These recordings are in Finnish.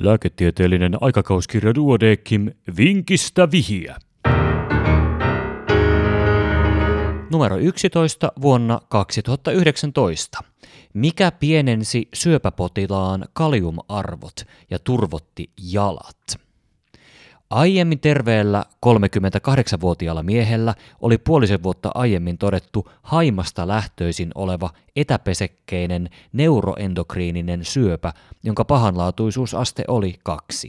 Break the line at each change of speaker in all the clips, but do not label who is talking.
Lääketieteellinen aikakauskirja Duodekim Vinkistä vihiä. Numero 11 vuonna 2019. Mikä pienensi syöpäpotilaan kaliumarvot ja turvotti jalat? Aiemmin terveellä 38-vuotiaalla miehellä oli puolisen vuotta aiemmin todettu haimasta lähtöisin oleva etäpesekkeinen neuroendokriininen syöpä, jonka pahanlaatuisuusaste oli kaksi.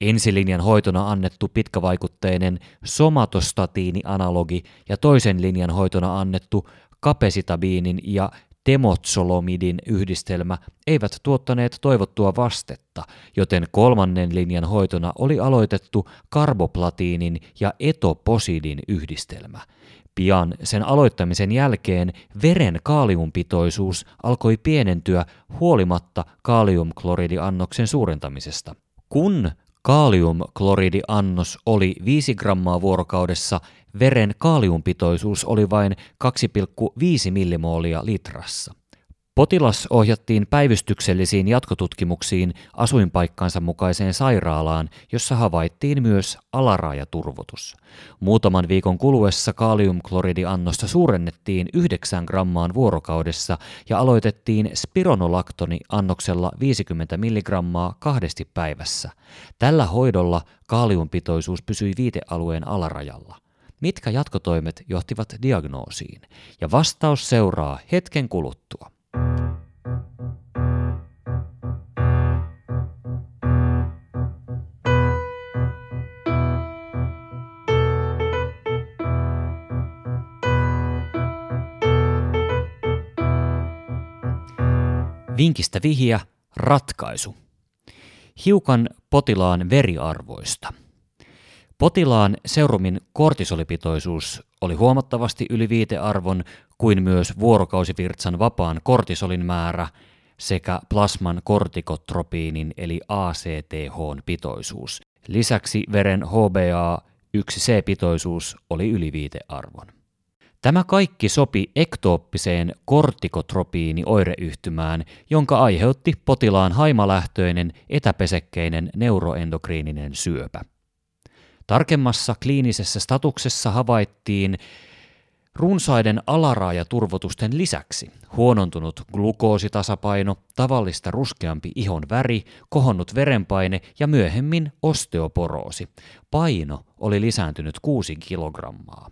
Ensilinjan hoitona annettu pitkävaikutteinen somatostatiinianalogi ja toisen linjan hoitona annettu kapesitabiinin ja temotsolomidin yhdistelmä eivät tuottaneet toivottua vastetta, joten kolmannen linjan hoitona oli aloitettu karboplatiinin ja etoposidin yhdistelmä. Pian sen aloittamisen jälkeen veren kaaliumpitoisuus alkoi pienentyä huolimatta kaaliumkloridiannoksen suurentamisesta. Kun kaaliumkloridiannos oli 5 grammaa vuorokaudessa, veren kaaliumpitoisuus oli vain 2,5 millimoolia litrassa. Potilas ohjattiin päivystyksellisiin jatkotutkimuksiin asuinpaikkansa mukaiseen sairaalaan, jossa havaittiin myös alarajaturvotus. Muutaman viikon kuluessa kaaliumkloridiannosta suurennettiin 9 grammaan vuorokaudessa ja aloitettiin spironolaktoni annoksella 50 milligrammaa kahdesti päivässä. Tällä hoidolla kaaliumpitoisuus pysyi viitealueen alarajalla. Mitkä jatkotoimet johtivat diagnoosiin? Ja vastaus seuraa hetken kuluttua. Vinkistä vihja, ratkaisu. Hiukan potilaan veriarvoista. Potilaan serumin kortisolipitoisuus oli huomattavasti yli viitearvon kuin myös vuorokausivirtsan vapaan kortisolin määrä sekä plasman kortikotropiinin eli ACTH pitoisuus. Lisäksi veren HbA1c-pitoisuus oli yli viitearvon. Tämä kaikki sopi ektooppiseen kortikotropiini-oireyhtymään, jonka aiheutti potilaan haimalähtöinen etäpesekkeinen neuroendokriininen syöpä. Tarkemmassa kliinisessä statuksessa havaittiin runsaiden alaraajaturvotusten lisäksi huonontunut glukoositasapaino, tavallista ruskeampi ihon väri, kohonnut verenpaine ja myöhemmin osteoporoosi. Paino oli lisääntynyt 6 kilogrammaa.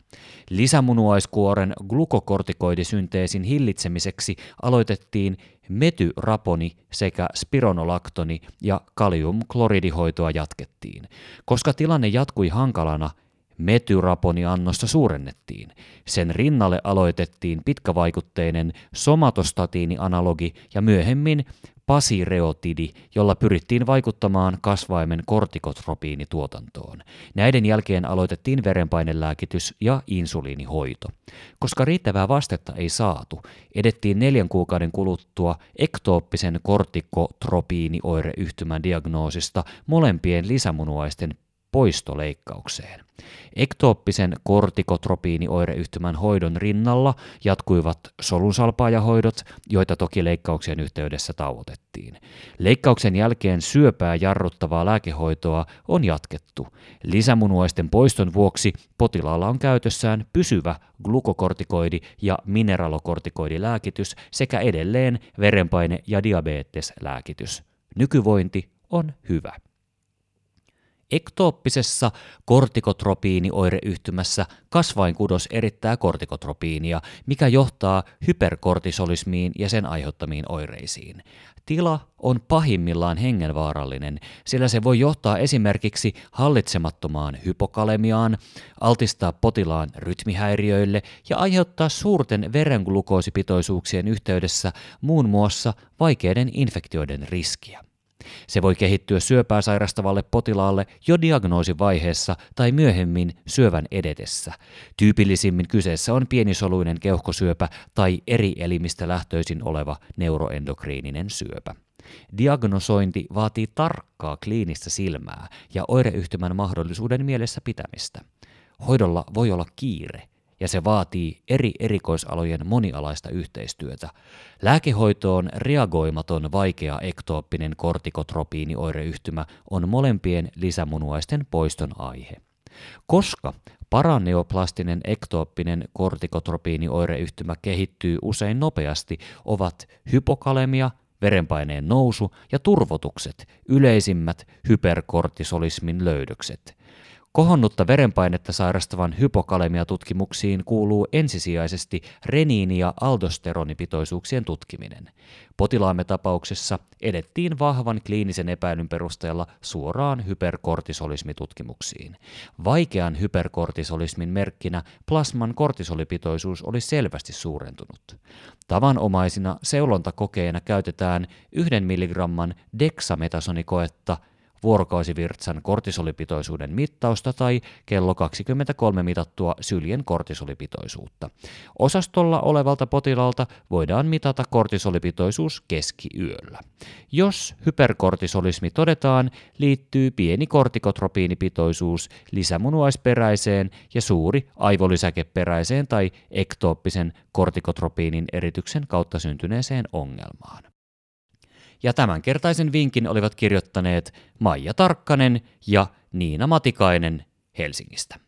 Lisämunuaiskuoren glukokortikoidisynteesin hillitsemiseksi aloitettiin metyraponi sekä spironolaktoni ja kaliumkloridihoitoa jatkettiin. Koska tilanne jatkui hankalana, metyraponiannosta suurennettiin. Sen rinnalle aloitettiin pitkävaikutteinen somatostatiinianalogi ja myöhemmin pasireotidi, jolla pyrittiin vaikuttamaan kasvaimen kortikotropiinituotantoon. Näiden jälkeen aloitettiin verenpainelääkitys ja insuliinihoito. Koska riittävää vastetta ei saatu, edettiin neljän kuukauden kuluttua ektooppisen kortikotropiinioireyhtymän diagnoosista molempien lisämunuaisten poistoleikkaukseen. Ektooppisen kortikotropiinioireyhtymän hoidon rinnalla jatkuivat solunsalpaajahoidot, joita toki leikkauksien yhteydessä tauotettiin. Leikkauksen jälkeen syöpää jarruttavaa lääkehoitoa on jatkettu. Lisämunuaisten poiston vuoksi potilaalla on käytössään pysyvä glukokortikoidi ja mineralokortikoidilääkitys sekä edelleen verenpaine- ja diabeteslääkitys. Nykyvointi on hyvä. Ektooppisessa kortikotropiinioireyhtymässä kasvainkudos erittää kortikotropiinia, mikä johtaa hyperkortisolismiin ja sen aiheuttamiin oireisiin. Tila on pahimmillaan hengenvaarallinen, sillä se voi johtaa esimerkiksi hallitsemattomaan hypokalemiaan, altistaa potilaan rytmihäiriöille ja aiheuttaa suurten verenglukoosipitoisuuksien yhteydessä muun muassa vaikeiden infektioiden riskiä. Se voi kehittyä syöpää sairastavalle potilaalle jo diagnoosivaiheessa tai myöhemmin syövän edetessä. Tyypillisimmin kyseessä on pienisoluinen keuhkosyöpä tai eri elimistä lähtöisin oleva neuroendokriininen syöpä. Diagnosointi vaatii tarkkaa kliinistä silmää ja oireyhtymän mahdollisuuden mielessä pitämistä. Hoidolla voi olla kiire ja se vaatii eri erikoisalojen monialaista yhteistyötä. Lääkehoitoon reagoimaton vaikea ektooppinen kortikotropiinioireyhtymä on molempien lisämunuaisten poiston aihe. Koska paraneoplastinen ektooppinen kortikotropiinioireyhtymä kehittyy usein nopeasti, ovat hypokalemia, verenpaineen nousu ja turvotukset yleisimmät hyperkortisolismin löydökset. Kohonnutta verenpainetta sairastavan hypokalemia-tutkimuksiin kuuluu ensisijaisesti reniini- ja aldosteronipitoisuuksien tutkiminen. Potilaamme tapauksessa edettiin vahvan kliinisen epäilyn perusteella suoraan hyperkortisolismitutkimuksiin. Vaikean hyperkortisolismin merkkinä plasman kortisolipitoisuus oli selvästi suurentunut. Tavanomaisina seulontakokeina käytetään 1 mg deksametasonikoetta – vuorokausivirtsan kortisolipitoisuuden mittausta tai kello 23 mitattua syljen kortisolipitoisuutta. Osastolla olevalta potilaalta voidaan mitata kortisolipitoisuus keskiyöllä. Jos hyperkortisolismi todetaan, liittyy pieni kortikotropiinipitoisuus lisämunuaisperäiseen ja suuri aivolisäkeperäiseen tai ektooppisen kortikotropiinin erityksen kautta syntyneeseen ongelmaan ja tämänkertaisen vinkin olivat kirjoittaneet Maija Tarkkanen ja Niina Matikainen Helsingistä.